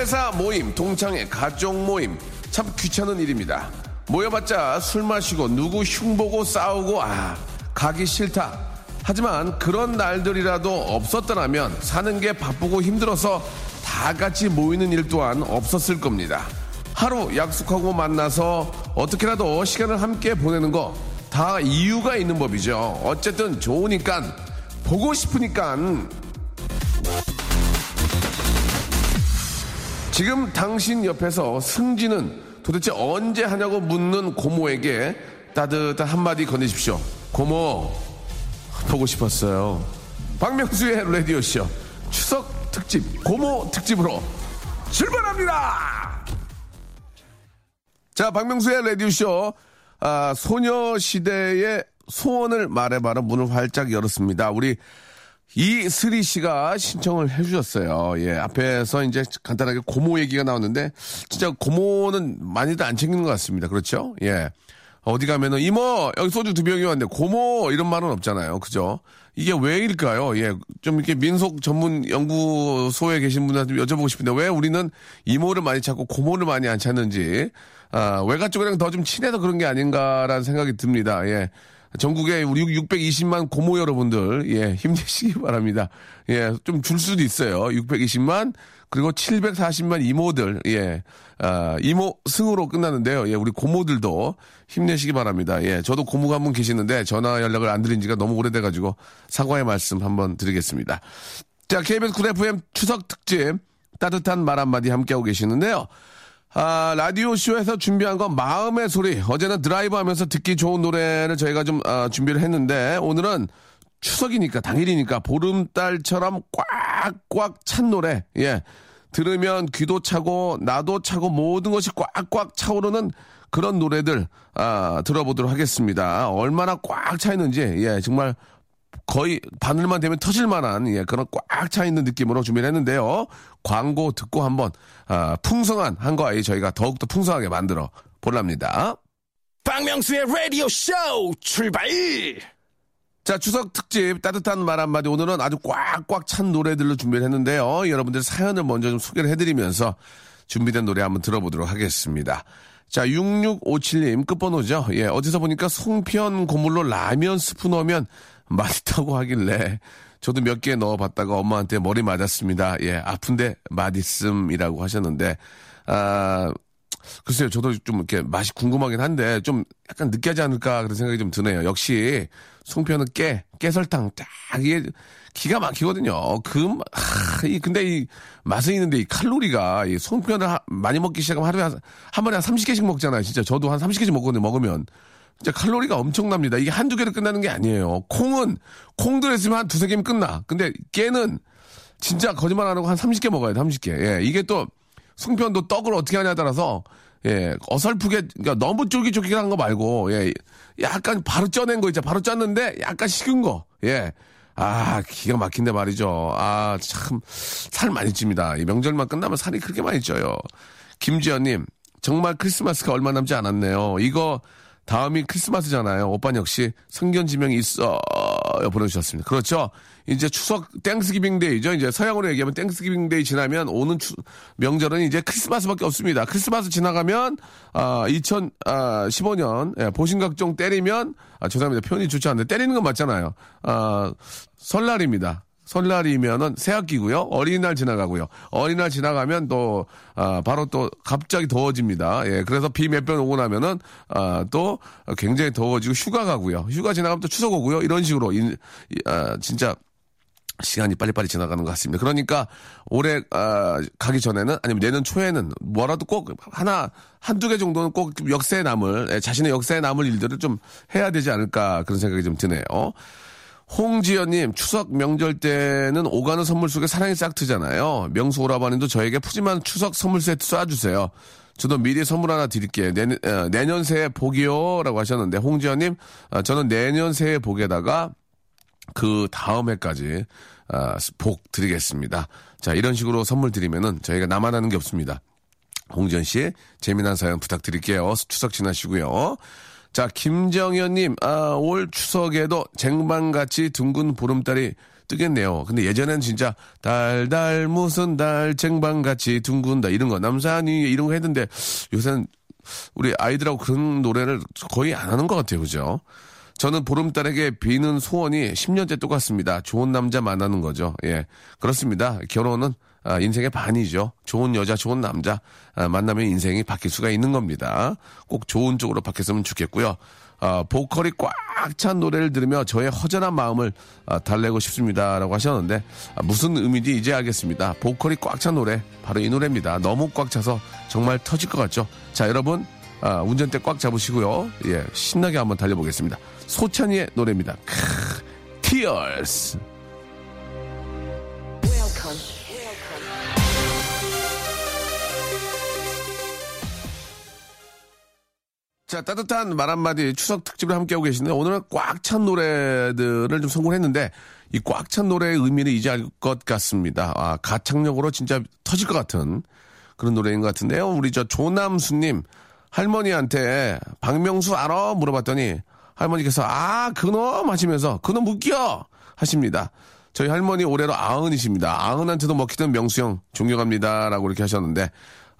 회사 모임, 동창회, 가족 모임. 참 귀찮은 일입니다. 모여봤자 술 마시고 누구 흉보고 싸우고 아 가기 싫다. 하지만 그런 날들이라도 없었더라면 사는 게 바쁘고 힘들어서 다 같이 모이는 일 또한 없었을 겁니다. 하루 약속하고 만나서 어떻게라도 시간을 함께 보내는 거 다 이유가 있는 법이죠. 어쨌든 좋으니까 보고 싶으니까 지금 당신 옆에서 승진은 도대체 언제 하냐고 묻는 고모에게 따뜻한 한마디 건네십시오. 고모, 보고 싶었어요. 박명수의 라디오쇼 추석 특집, 고모 특집으로 출발합니다! 자, 박명수의 라디오쇼, 아, 소녀시대의 소원을 말해봐라 문을 활짝 열었습니다. 우리 이슬이 씨가 신청을 해주셨어요. 예, 앞에서 이제 간단하게 고모 얘기가 나왔는데, 진짜 고모는 많이들 안 챙기는 것 같습니다. 그렇죠? 예. 어디 가면은, 이모, 여기 소주 두 병이 왔는데, 고모, 이런 말은 없잖아요. 그죠? 이게 왜일까요? 예, 좀 이렇게 민속 전문 연구소에 계신 분한테 여쭤보고 싶은데, 왜 우리는 이모를 많이 찾고 고모를 많이 안 찾는지, 아, 외가 쪽이랑 더 좀 친해서 그런 게 아닌가라는 생각이 듭니다. 예. 전국에 우리 620만 고모 여러분들, 예, 힘내시기 바랍니다. 예, 좀 줄 수도 있어요. 620만, 그리고 740만 이모들, 예, 아, 이모 승으로 끝나는데요. 예, 우리 고모들도 힘내시기 바랍니다. 예, 저도 고모가 한 분 계시는데 전화 연락을 안 드린 지가 너무 오래돼가지고 사과의 말씀 한번 드리겠습니다. 자, KBS 쿨 FM 추석 특집 따뜻한 말 한마디 함께하고 계시는데요. 아, 라디오 쇼에서 준비한 건 마음의 소리. 어제는 드라이브 하면서 듣기 좋은 노래를 저희가 좀, 아, 준비를 했는데, 오늘은 추석이니까, 당일이니까, 보름달처럼 꽉꽉 찬 노래. 예. 들으면 귀도 차고, 나도 차고, 모든 것이 꽉꽉 차오르는 그런 노래들, 아, 들어보도록 하겠습니다. 얼마나 꽉 차 있는지, 예, 정말 거의 바늘만 되면 터질 만한 예, 그런 꽉 차 있는 느낌으로 준비를 했는데요. 광고 듣고 한번 아, 풍성한 한과에 저희가 더욱더 풍성하게 만들어 볼랍니다. 박명수의 라디오 쇼 출발! 자, 추석 특집 따뜻한 말 한마디 오늘은 아주 꽉꽉 찬 노래들로 준비를 했는데요. 여러분들 사연을 먼저 좀 소개를 해드리면서 준비된 노래 한번 들어보도록 하겠습니다. 자, 6657님 끝번호죠. 예, 어디서 보니까 송편 고물로 라면 스프 넣으면 맛있다고 하길래 저도 몇 개 넣어봤다가 엄마한테 머리 맞았습니다. 예, 아픈데 맛있음이라고 하셨는데, 아, 글쎄요, 저도 좀 이렇게 맛이 궁금하긴 한데, 좀 약간 느끼하지 않을까 그런 생각이 좀 드네요. 역시, 송편은 깨, 깨설탕, 딱, 이게 기가 막히거든요. 그, 하, 이, 근데 이 맛은 있는데 이 칼로리가, 이 송편을 하, 많이 먹기 시작하면 하루에 한, 한 번에 한 30개씩 먹잖아요. 진짜 저도 한 30개씩 먹거든요, 먹으면. 진짜 칼로리가 엄청납니다. 이게 한두 개로 끝나는 게 아니에요. 콩은, 콩 들어있으면 한 두세 개면 끝나. 근데 깨는 진짜 거짓말 안 하고 한 30개 먹어야 돼, 30개. 예, 이게 또, 송편도 떡을 어떻게 하냐에 따라서, 예, 어설프게, 그러니까 너무 쫄깃쫄깃한 거 말고, 예, 약간 바로 쪄낸 거 있죠. 바로 쪘는데 약간 식은 거. 예. 아, 기가 막힌데 말이죠. 아, 참, 살 많이 찝니다. 이 명절만 끝나면 살이 그렇게 많이 쪄요. 김지연님, 정말 크리스마스가 얼마 남지 않았네요. 이거, 다음이 크리스마스잖아요. 오빠 역시 성견지명이 있어 보내주셨습니다. 그렇죠. 이제 추석 Thanksgiving Day죠. 이제 서양으로 얘기하면 Thanksgiving Day 지나면 오는 추, 명절은 이제 크리스마스밖에 없습니다. 크리스마스 지나가면 아 2015년 예, 보신각종 때리면 아 죄송합니다. 표현이 좋지 않는데 때리는 건 맞잖아요. 아 설날입니다. 설날이면은 새학기고요. 어린이날 지나가고요. 어린이날 지나가면 또 아, 바로 또 갑자기 더워집니다. 예, 그래서 비 몇 번 오고 나면은 아, 또 굉장히 더워지고 휴가 가고요. 휴가 지나가면 또 추석 오고요. 이런 식으로 인, 아, 진짜 시간이 빨리빨리 지나가는 것 같습니다. 그러니까 올해 아, 가기 전에는 아니면 내년 초에는 뭐라도 꼭 하나 한두 개 정도는 꼭 역사에 남을 예, 자신의 역사에 남을 일들을 좀 해야 되지 않을까 그런 생각이 좀 드네요. 홍지연님, 추석 명절 때는 오가는 선물 속에 사랑이 싹 트잖아요. 명수 오라버님도 저에게 푸짐한 추석 선물 세트 쏴주세요. 저도 미리 선물 하나 드릴게요. 내년, 어, 내년 새해 복이요. 라고 하셨는데, 홍지연님, 어, 저는 내년 새해 복에다가 그 다음 해까지, 어, 복 드리겠습니다. 자, 이런 식으로 선물 드리면은 저희가 하는 게 없습니다. 홍지연 씨, 재미난 사연 부탁드릴게요. 추석 지나시고요. 자, 김정현님, 아, 올 추석에도 쟁반같이 둥근 보름달이 뜨겠네요. 근데 예전엔 진짜 달달 무슨 달 쟁반같이 둥근다 이런 거 남산이 이런 거 했는데 요새는 우리 아이들하고 그런 노래를 거의 안 하는 것 같아요. 그죠? 저는 보름달에게 비는 소원이 10년째 똑같습니다. 좋은 남자 만나는 거죠. 예. 그렇습니다. 결혼은 아, 인생의 반이죠. 좋은 여자, 좋은 남자 아, 만나면 인생이 바뀔 수가 있는 겁니다. 꼭 좋은 쪽으로 바뀌었으면 좋겠고요. 아, 보컬이 꽉 찬 노래를 들으며 저의 허전한 마음을 아, 달래고 싶습니다라고 하셨는데 아, 무슨 의미인지 이제 알겠습니다. 보컬이 꽉 찬 노래 바로 이 노래입니다. 너무 꽉 차서 정말 터질 것 같죠. 자 여러분 아, 운전대 꽉 잡으시고요. 예 신나게 한번 달려보겠습니다. 소찬이의 노래입니다. 크, Tears. 자, 따뜻한 말 한마디 추석 특집을 함께하고 계시는데 오늘은 꽉 찬 노래들을 좀 선곡했는데 이 꽉 찬 노래의 의미를 이제 알 것 같습니다. 아, 가창력으로 진짜 터질 것 같은 그런 노래인 것 같은데요. 우리 저 조남수님 할머니한테 박명수 알아? 물어봤더니 할머니께서 아, 그놈 하시면서 그놈 웃겨 하십니다. 저희 할머니 올해로 아흔이십니다. 아흔한테도 먹히던 명수형 존경합니다. 라고 이렇게 하셨는데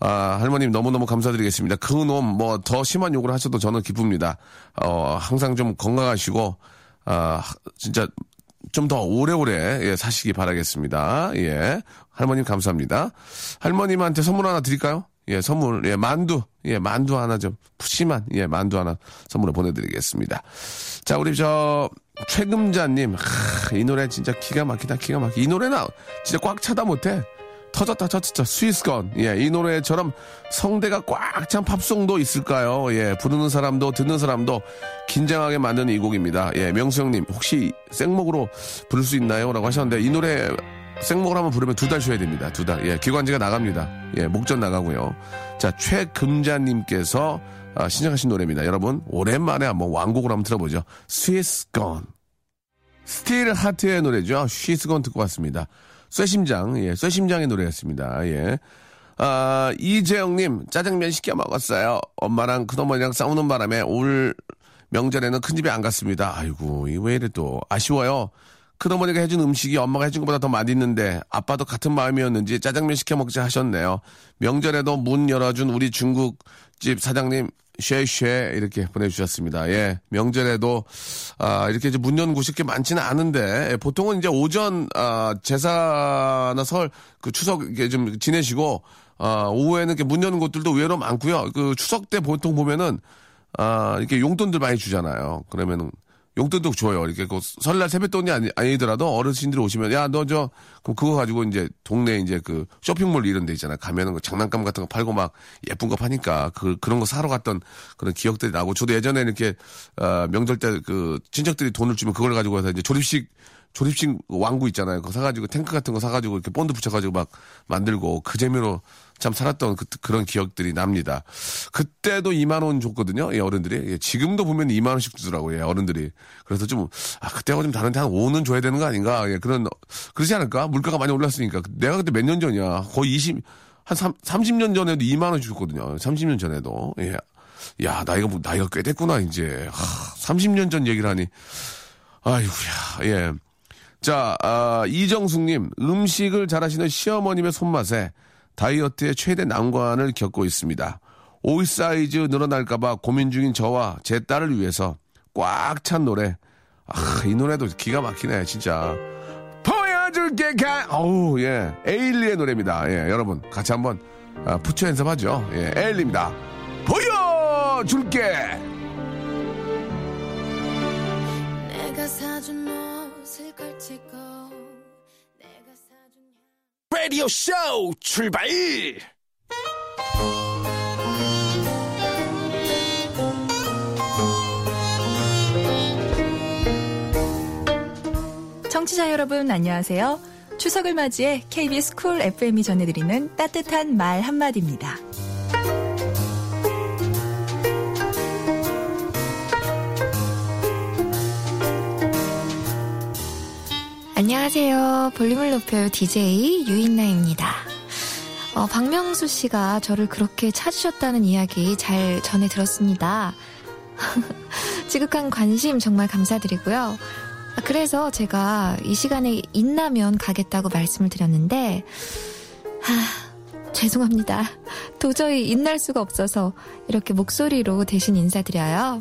아, 할머님 너무너무 감사드리겠습니다. 그놈 뭐 더 심한 욕을 하셔도 저는 기쁩니다. 어, 항상 좀 건강하시고 아, 진짜 좀 더 오래오래 예, 사시기 바라겠습니다. 예. 할머님 감사합니다. 할머님한테 선물 하나 드릴까요? 예, 선물, 예, 만두, 예, 만두 하나 좀, 푸짐한, 예, 만두 하나 선물로 보내드리겠습니다. 자, 우리 저, 최금자님, 하, 이 노래 진짜 기가 막히다, 기가 막히다. 이 노래는 진짜 꽉 차다 못해. 터졌다, 터졌다, 스위스건. 예, 이 노래처럼 성대가 꽉 찬 팝송도 있을까요? 예, 부르는 사람도, 듣는 사람도 긴장하게 만드는 이 곡입니다. 예, 명수 형님, 혹시 생목으로 부를 수 있나요? 라고 하셨는데, 이 노래 생목을 한번 부르면 두 달 쉬어야 됩니다. 두 달. 예, 기관지가 나갑니다. 예, 목젖 나가고요. 자, 최금자님께서 아, 신청하신 노래입니다. 여러분, 오랜만에 한번 완곡을 한번 들어보죠. She's Gone. Steelheart의 노래죠. She's Gone 듣고 왔습니다. 쇠심장, 예, 쇠심장의 노래였습니다. 예. 아, 이재영님, 짜장면 시켜 먹었어요. 엄마랑 큰어머니랑 싸우는 바람에 올 명절에는 큰 집에 안 갔습니다. 아이고, 이왜 이래 또. 아쉬워요. 큰어머니가 해준 음식이 엄마가 해준 것보다 더 맛있는데 아빠도 같은 마음이었는지 짜장면 시켜 먹자 하셨네요. 명절에도 문 열어준 우리 중국집 사장님 쉐쉐 이렇게 보내주셨습니다. 예, 명절에도 아 이렇게 이제 문연 곳이 그렇게 많지는 않은데 예, 보통은 이제 오전 아 제사나 설 그 추석 이렇게 좀 지내시고 아 오후에는 이렇게 문 여는 곳들도 의외로 많고요. 그 추석 때 보통 보면은 아 이렇게 용돈들 많이 주잖아요. 그러면은 용돈도 줘요. 이렇게 그 설날 세뱃돈이 아니, 아니더라도 어르신들이 오시면 야 너저 그럼 그거 가지고 이제 동네 이제 그 쇼핑몰 이런 데 있잖아. 가면은 그 장난감 같은 거 팔고 막 예쁜 거 파니까 그 그런 거 사러 갔던 그런 기억들이 나고 저도 예전에 이렇게 어 명절 때 그 친척들이 돈을 주면 그걸 가지고 와서 이제 조립식 조립식 완구 있잖아요. 그거 사가지고 탱크 같은 거 사가지고 이렇게 본드 붙여가지고 막 만들고 그 재미로 참 살았던 그, 런 기억들이 납니다. 그때도 2만 원 줬거든요. 예, 어른들이. 예, 지금도 보면 2만 원씩 주더라고요. 예, 어른들이. 그래서 좀 아, 그때하고 좀 다른데 한 5는 줘야 되는 거 아닌가? 예, 그런 그러지 않을까? 물가가 많이 올랐으니까. 내가 그때 몇 년 전이야. 거의 20, 한 3, 30년 전에도 2만 원 줬거든요. 30년 전에도. 예. 야, 나이가, 뭐, 나이가 꽤 됐구나, 이제. 하, 30년 전 얘기를 하니. 아이고야, 예. 자, 아, 이정숙님, 음식을 잘하시는 시어머님의 손맛에 다이어트의 최대 난관을 겪고 있습니다. 오이 사이즈 늘어날까봐 고민 중인 저와 제 딸을 위해서 꽉 찬 노래. 아, 이 노래도 기가 막히네, 진짜. 보여줄게, 가! 어우, 예. 에일리의 노래입니다. 예, 여러분, 같이 한번, 아, 푸처 연습하죠. 예, 에일리입니다. 보여줄게! 라디오 쇼 출발! 청취자 여러분 안녕하세요. 추석을 맞이해 KBS 쿨 FM이 전해드리는 따뜻한 말 한마디입니다. 안녕하세요. 볼륨을 높여요 DJ 유인나입니다. 어, 박명수 씨가 저를 그렇게 찾으셨다는 이야기 잘 전해 들었습니다. 지극한 관심 정말 감사드리고요. 아, 그래서 제가 이 시간에 있나면 가겠다고 말씀을 드렸는데, 하, 죄송합니다. 도저히 있날 수가 없어서 이렇게 목소리로 대신 인사드려요.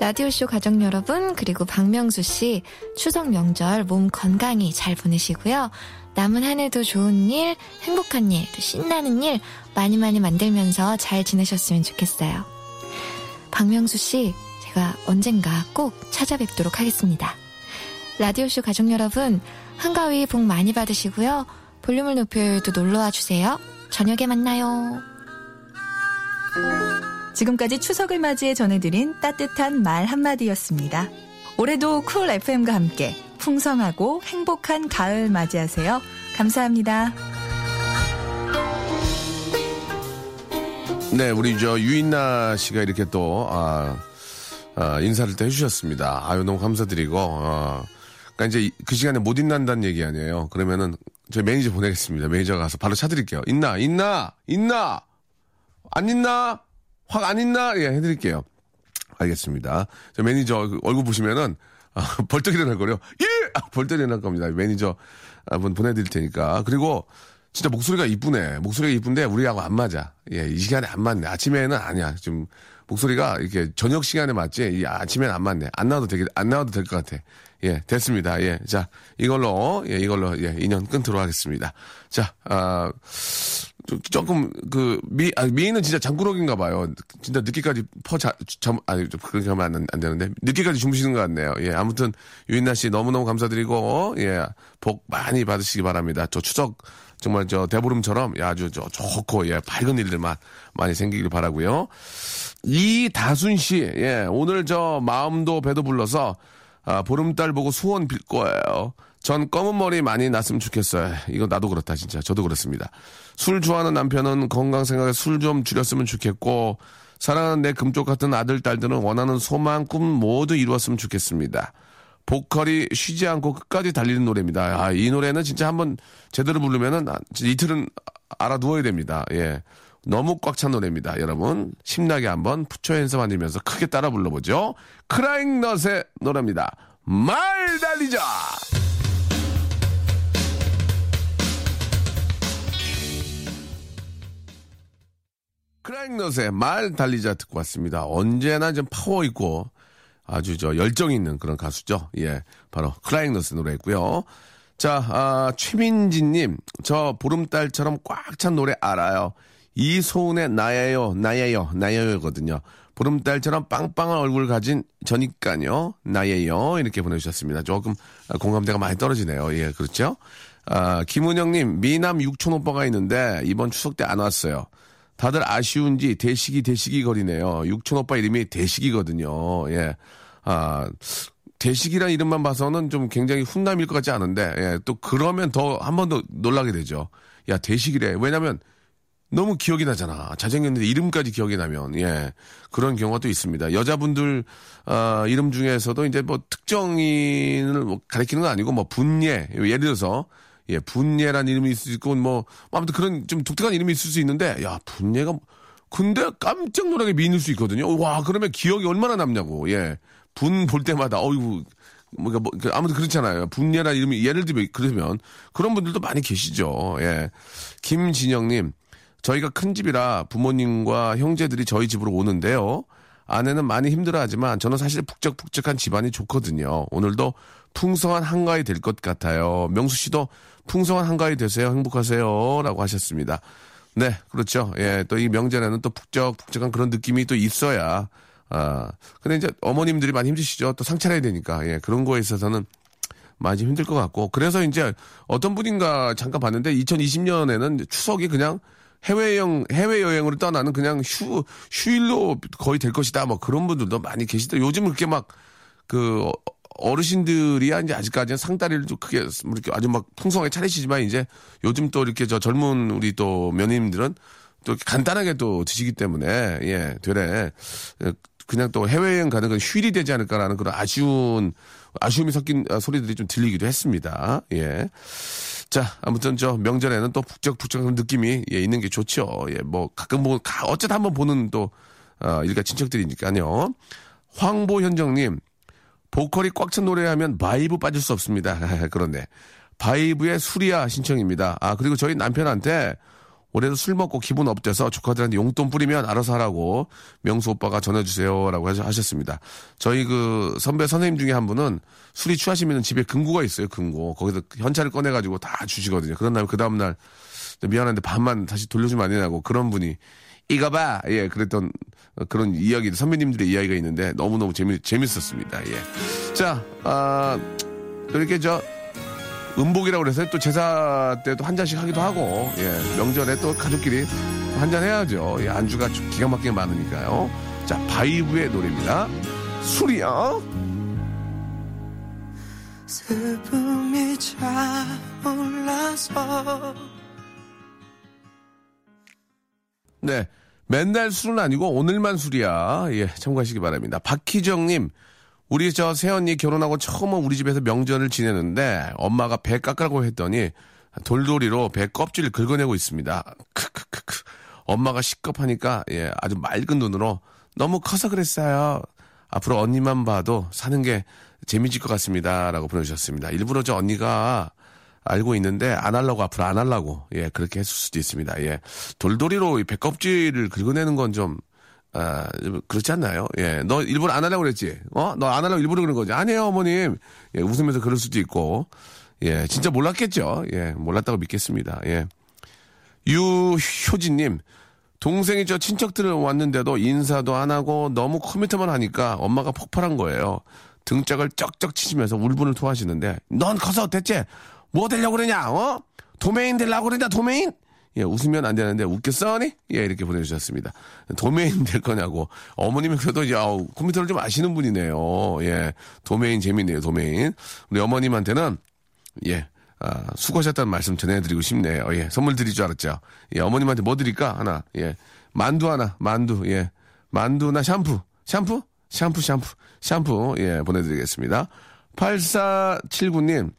라디오쇼 가족 여러분, 그리고 박명수 씨, 추석 명절 몸 건강히 잘 보내시고요. 남은 한 해도 좋은 일, 행복한 일, 또 신나는 일 많이 많이 만들면서 잘 지내셨으면 좋겠어요. 박명수 씨, 제가 언젠가 꼭 찾아뵙도록 하겠습니다. 라디오쇼 가족 여러분, 한가위 복 많이 받으시고요. 볼륨을 높여도 놀러와 주세요. 저녁에 만나요. 지금까지 추석을 맞이해 전해드린 따뜻한 말 한마디였습니다. 올해도 쿨 FM과 함께 풍성하고 행복한 가을 맞이하세요. 감사합니다. 네, 우리 저 유인나 씨가 이렇게 또, 아, 아, 인사를 또 해주셨습니다. 아유, 너무 감사드리고, 어, 그니까 이제 그 시간에 못 인난다는 얘기 아니에요. 그러면은 저희 매니저 보내겠습니다. 매니저 가서 바로 찾드릴게요. 인나? 인나? 인나? 안 인나? 확 안 인나? 예, 해드릴게요. 알겠습니다. 저 매니저 그 얼굴 보시면은 아, 벌떡 일어날 거요. 예! 아, 벌떡 일어날 겁니다. 매니저 한번 보내드릴 테니까. 그리고 진짜 목소리가 이쁘네. 목소리가 이쁜데 우리하고 안 맞아. 예, 이 시간에 안 맞네. 아침에는 아니야. 좀 목소리가 이렇게 저녁 시간에 맞지. 이 아침에는 안 맞네. 안 나와도 되게 안 나와도 될 것 같아. 예, 됐습니다. 예, 자 이걸로 예 이걸로 예 인연 끊도록 하겠습니다. 자, 아 조금 그 미, 아, 미인은 진짜 장꾸러기인가 봐요. 진짜 늦게까지 퍼 자, 점, 아니 좀 그렇게 하면 안, 안 되는데 늦게까지 주무시는 것 같네요. 예, 아무튼 유인나 씨 너무 너무 감사드리고 예, 복 많이 받으시기 바랍니다. 저 추석 정말 저 대보름처럼 아주 저 좋고 예 밝은 일들만 많이 생기길 바라고요. 이다순 씨, 예 오늘 저 마음도 배도 불러서 아, 보름달 보고 소원 빌 거예요. 전 검은 머리 많이 났으면 좋겠어요. 이거 나도 그렇다 진짜. 저도 그렇습니다. 술 좋아하는 남편은 건강 생각에 술 좀 줄였으면 좋겠고 사랑하는 내 금쪽 같은 아들 딸들은 원하는 소망 꿈 모두 이루었으면 좋겠습니다. 보컬이 쉬지 않고 끝까지 달리는 노래입니다. 아, 이 노래는 진짜 한번 제대로 부르면은 아, 이틀은 알아두어야 됩니다. 예. 너무 꽉 찬 노래입니다. 여러분, 신나게 한번 푸처 연습 만들면서 크게 따라 불러보죠. 크라잉 넛의 노래입니다. 말 달리자! 크라잉 넛의 말 달리자 듣고 왔습니다. 언제나 좀 파워 있고 아주 저 열정 있는 그런 가수죠. 예. 바로 크라잉 넛의 노래였고요. 자, 아, 최민지님, 저 보름달처럼 꽉 찬 노래 알아요. 이소은의 나예요, 나예요, 나예요거든요. 보름달처럼 빵빵한 얼굴 가진 저니까요, 나예요. 이렇게 보내주셨습니다. 조금 공감대가 많이 떨어지네요. 예, 그렇죠? 아, 김은영님, 미남 육촌 오빠가 있는데 이번 추석 때 안 왔어요. 다들 아쉬운지 대식이 대식이 거리네요. 육촌 오빠 이름이 대식이거든요. 예. 아, 대식이란 이름만 봐서는 좀 굉장히 훈남일 것 같지 않은데, 예, 또 그러면 더 한 번 더 놀라게 되죠. 야, 대식이래. 왜냐면 너무 기억이 나잖아. 잘생겼는데 이름까지 기억이 나면, 예. 그런 경우가 또 있습니다. 여자분들, 아, 이름 중에서도 이제 뭐 특정인을 뭐 가리키는 건 아니고 뭐 분예. 예를 들어서, 예, 분예란 이름이 있을 수 있고, 뭐, 아무튼 그런 좀 독특한 이름이 있을 수 있는데, 야, 분예가, 근데 깜짝 놀라게 미인일 수 있거든요. 와, 그러면 기억이 얼마나 남냐고, 예. 분 볼 때마다, 어이구, 뭐가 뭐, 그 아무튼 그렇잖아요. 분예란 이름이, 예를 들면, 그러면, 그런 분들도 많이 계시죠. 예. 김진영님, 저희가 큰 집이라 부모님과 형제들이 저희 집으로 오는데요. 아내는 많이 힘들어하지만 저는 사실 북적북적한 집안이 좋거든요. 오늘도 풍성한 한가위 될 것 같아요. 명수 씨도 풍성한 한가위 되세요. 행복하세요. 라고 하셨습니다. 네, 그렇죠. 예, 또 이 명절에는 또 북적북적한 그런 느낌이 또 있어야, 아, 근데 이제 어머님들이 많이 힘드시죠. 또 상차려야 되니까. 예, 그런 거에 있어서는 많이 힘들 것 같고. 그래서 이제 어떤 분인가 잠깐 봤는데 2020년에는 추석이 그냥 해외여행, 해외여행으로 떠나는 그냥 휴, 휴일로 거의 될 것이다. 뭐 그런 분들도 많이 계시다. 요즘 그렇게 막, 그, 어르신들이야 이제 아직까지는 상다리를 좀 크게 뭐 이렇게 아주 막 풍성하게 차리시지만 이제 요즘 또 이렇게 저 젊은 우리 또 며느님들은 또 간단하게 또 드시기 때문에 예 되레 그냥 또 해외여행 가는 건 휴일이 되지 않을까라는 그런 아쉬운 아쉬움이 섞인 아, 소리들이 좀 들리기도 했습니다. 예. 자, 아무튼 저 명절에는 또 북적북적한 느낌이 예, 있는 게 좋죠. 예, 뭐 가끔 뭐 어쨌든 한번 보는 또 어, 일가 친척들이니까요. 황보현정님, 보컬이 꽉 찬 노래하면 바이브 빠질 수 없습니다. 그런데 바이브의 술이야 신청입니다. 아 그리고 저희 남편한테 올해도 술 먹고 기분 up돼서 조카들한테 용돈 뿌리면 알아서 하라고 명수 오빠가 전해주세요라고 하셨습니다. 저희 그 선배 선생님 중에 한 분은 술이 취하시면 집에 금고가 있어요. 금고 거기서 현찰을 꺼내가지고 다 주시거든요. 그런 다음에 그 다음 날 미안한데 반만 다시 돌려주면 안 되냐고 그런 분이 이거 봐. 예, 그랬던 그런 이야기, 선배님들의 이야기가 있는데 너무너무 재미, 재밌었습니다. 예. 자, 아, 또 이렇게 저, 음복이라고 그래서 또 제사 때도 한 잔씩 하기도 하고, 예, 명절에 또 가족끼리 한 잔 해야죠. 예, 안주가 기가 막히게 많으니까요. 자, 바이브의 노래입니다. 술이야. 슬픔이 차올라서 네. 맨날 술은 아니고 오늘만 술이야. 예, 참고하시기 바랍니다. 박희정님, 우리 저 새언니 결혼하고 처음 우리 집에서 명절을 지내는데 엄마가 배 깎으라고 했더니 돌돌이로 배 껍질을 긁어내고 있습니다. 크크크크. 엄마가 시겁하니까 예, 아주 맑은 눈으로 너무 커서 그랬어요. 앞으로 언니만 봐도 사는 게 재미질 것 같습니다. 라고 보내주셨습니다. 일부러 저 언니가 알고 있는데 안 하려고 앞으로 안 하려고 예 그렇게 했을 수도 있습니다. 예 돌돌이로 이 배껍질을 긁어내는 건 좀 아, 그렇지 않나요? 예, 너 일부러 안 하려고 그랬지? 어? 너 안 하려고 일부러 그런 거지? 아니에요, 어머님. 예, 웃으면서 그럴 수도 있고. 예, 진짜 몰랐겠죠? 예, 몰랐다고 믿겠습니다. 예. 유효진님, 동생이 저 친척들을 왔는데도 인사도 안 하고 너무 컴퓨터만 하니까 엄마가 폭발한 거예요. 등짝을 쩍쩍 치시면서 울분을 토하시는데, 넌 커서 대체 뭐 되려고 그러냐, 어? 도메인 되려고 그러냐, 도메인? 예, 웃으면 안 되는데 웃겠어니? 예, 이렇게 보내주셨습니다. 도메인 될 거냐고. 어머님이 그래도 아우, 컴퓨터를 좀 아시는 분이네요. 예, 도메인 재밌네요, 도메인. 우리 어머님한테는, 예, 아, 수고하셨다는 말씀 전해드리고 싶네요. 예, 선물 드릴 줄 알았죠. 예, 어머님한테 뭐 드릴까? 하나, 예, 만두 하나, 만두, 예, 만두나 샴푸, 샴푸? 샴푸, 샴푸, 샴푸, 예, 보내드리겠습니다. 8479님,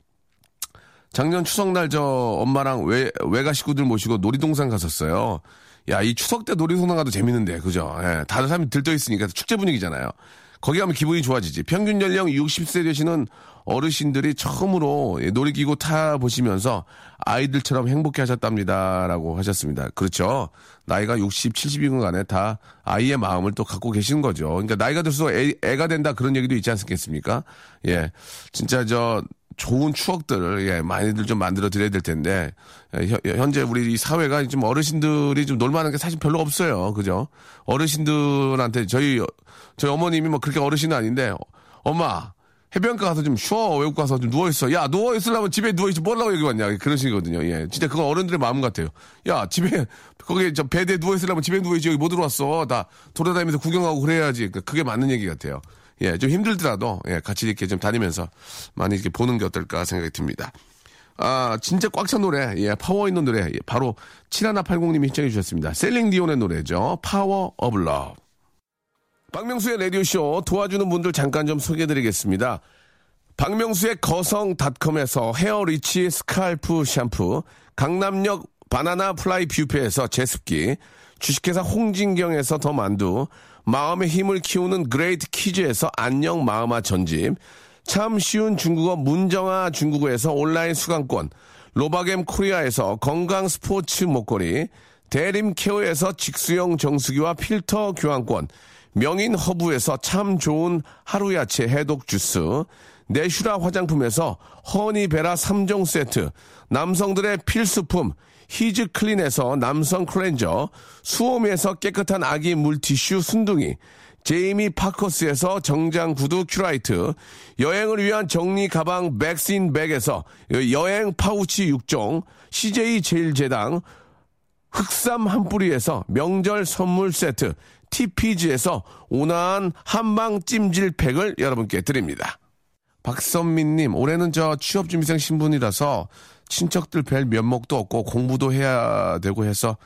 작년 추석날 저 엄마랑 외, 외가 식구들 모시고 놀이동산 갔었어요. 야, 이 추석 때 놀이동산 가도 재밌는데, 그죠? 예, 다른 사람이 들떠 있으니까 축제 분위기잖아요. 거기 가면 기분이 좋아지지. 평균 연령 60세 되시는 어르신들이 처음으로 놀이기구 타 보시면서 아이들처럼 행복해 하셨답니다. 라고 하셨습니다. 그렇죠. 나이가 60, 70이건 간에 다 아이의 마음을 또 갖고 계시는 거죠. 그러니까 나이가 들수록 애, 애가 된다 그런 얘기도 있지 않겠습니까? 예. 진짜 저 좋은 추억들을 예, 많이들 좀 만들어 드려야 될 텐데 예, 현재 우리 이 사회가 좀 어르신들이 좀 놀만한 게 사실 별로 없어요. 그죠? 어르신들한테 저희 저희 어머님이 뭐 그렇게 어르신은 아닌데 엄마 해변가 가서 좀 쉬어 외국 가서 좀 누워 있어. 야 누워 있으려면 집에 누워 있지 뭐라고 여기 왔냐 그런 식이거든요. 예, 진짜 그건 어른들의 마음 같아요. 야 집에 거기 저 배대 누워 있으려면 집에 누워 있지 여기 못 들어왔어. 다 돌아다니면서 구경하고 그래야지. 그게 맞는 얘기 같아요. 예, 좀 힘들더라도, 예, 같이 이렇게 좀 다니면서 많이 이렇게 보는 게 어떨까 생각이 듭니다. 아, 진짜 꽉 찬 노래, 예, 파워 있는 노래, 예, 바로 7180님이 신청해 주셨습니다. 셀린 디온의 노래죠. Power of Love. 박명수의 라디오쇼 도와주는 분들 잠깐 좀 소개해 드리겠습니다. 박명수의 거성닷컴에서 헤어 리치 스칼프 샴푸, 강남역 바나나 플라이 뷰페에서 제습기, 주식회사 홍진경에서 더 만두, 마음의 힘을 키우는 그레이트 키즈에서 안녕 마음아 전집, 참 쉬운 중국어 문정아 중국어에서 온라인 수강권, 로바겜 코리아에서 건강 스포츠 목걸이, 대림 케어에서 직수형 정수기와 필터 교환권, 명인 허브에서 참 좋은 하루 야채 해독 주스, 내슈라 화장품에서 허니베라 3종 세트, 남성들의 필수품 히즈 클린에서 남성 클렌저, 수오미에서 깨끗한 아기 물티슈 순둥이, 제이미 파커스에서 정장 구두 큐라이트, 여행을 위한 정리 가방 백신 백에서 여행 파우치 6종, CJ 제일제당, 흑삼 한 뿌리에서 명절 선물 세트, TPG에서 온화한 한방 찜질팩을 여러분께 드립니다. 박선민님, 올해는 저 취업준비생 신분이라서 친척들 뵐 면목도 없고 공부도 해야 되고 해서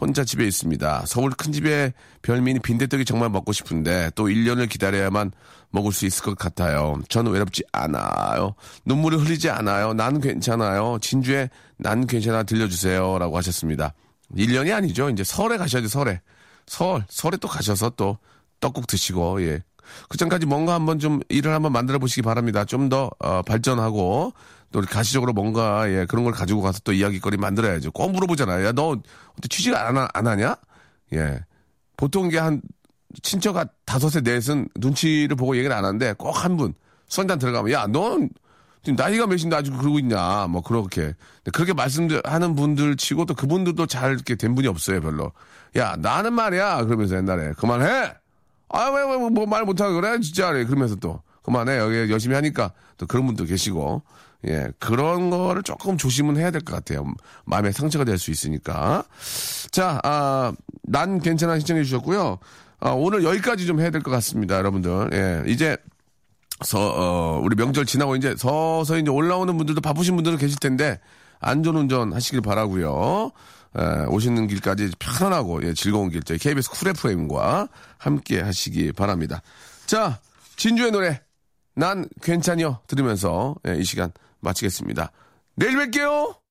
혼자 집에 있습니다. 서울 큰 집에 별미니 빈대떡이 정말 먹고 싶은데 또 1년을 기다려야만 먹을 수 있을 것 같아요. 저는 외롭지 않아요. 눈물을 흘리지 않아요. 난 괜찮아요. 진주에 난 괜찮아 들려주세요. 라고 하셨습니다. 1년이 아니죠. 이제 설에 가셔야죠, 설에. 설, 설에 또 가셔서 또 떡국 드시고, 예. 그 전까지 뭔가 한번 좀 일을 한번 만들어 보시기 바랍니다. 좀 더, 어, 발전하고, 또 가시적으로 뭔가, 예, 그런 걸 가지고 가서 또 이야기거리 만들어야죠. 꼭 물어보잖아요. 야, 너, 어떻게 취직 안, 하, 안 하냐? 예. 보통 이게 한, 친척 한 다섯에 넷은 눈치를 보고 얘기를 안 하는데 꼭 한 분, 수영단 들어가면, 야, 넌, 지금 나이가 몇인데 아직 그러고 있냐. 뭐, 그렇게. 그렇게 말씀하는 분들 치고 또 그분들도 잘 이렇게 된 분이 없어요, 별로. 야, 나는 말이야. 그러면서 옛날에. 그만해! 아, 왜, 왜, 뭐 말 못하고 그래? 진짜. 그러면서 또. 그만해. 여기 열심히 하니까 또 그런 분도 계시고. 예, 그런 거를 조금 조심은 해야 될 것 같아요. 마음에 상처가 될 수 있으니까. 자, 아, 난 괜찮아 신청해 주셨고요. 아, 오늘 여기까지 좀 해야 될 것 같습니다, 여러분들. 예, 이제 서, 어, 우리 명절 지나고 이제 서서 이제 올라오는 분들도 바쁘신 분들은 계실 텐데 안전운전 하시길 바라고요. 에, 오시는 길까지 편안하고 예, 즐거운 길 저희 KBS 쿨 FM과 함께 하시기 바랍니다. 자, 진주의 노래 난 괜찮여 들으면서 예, 이 시간 마치겠습니다. 내일 뵐게요.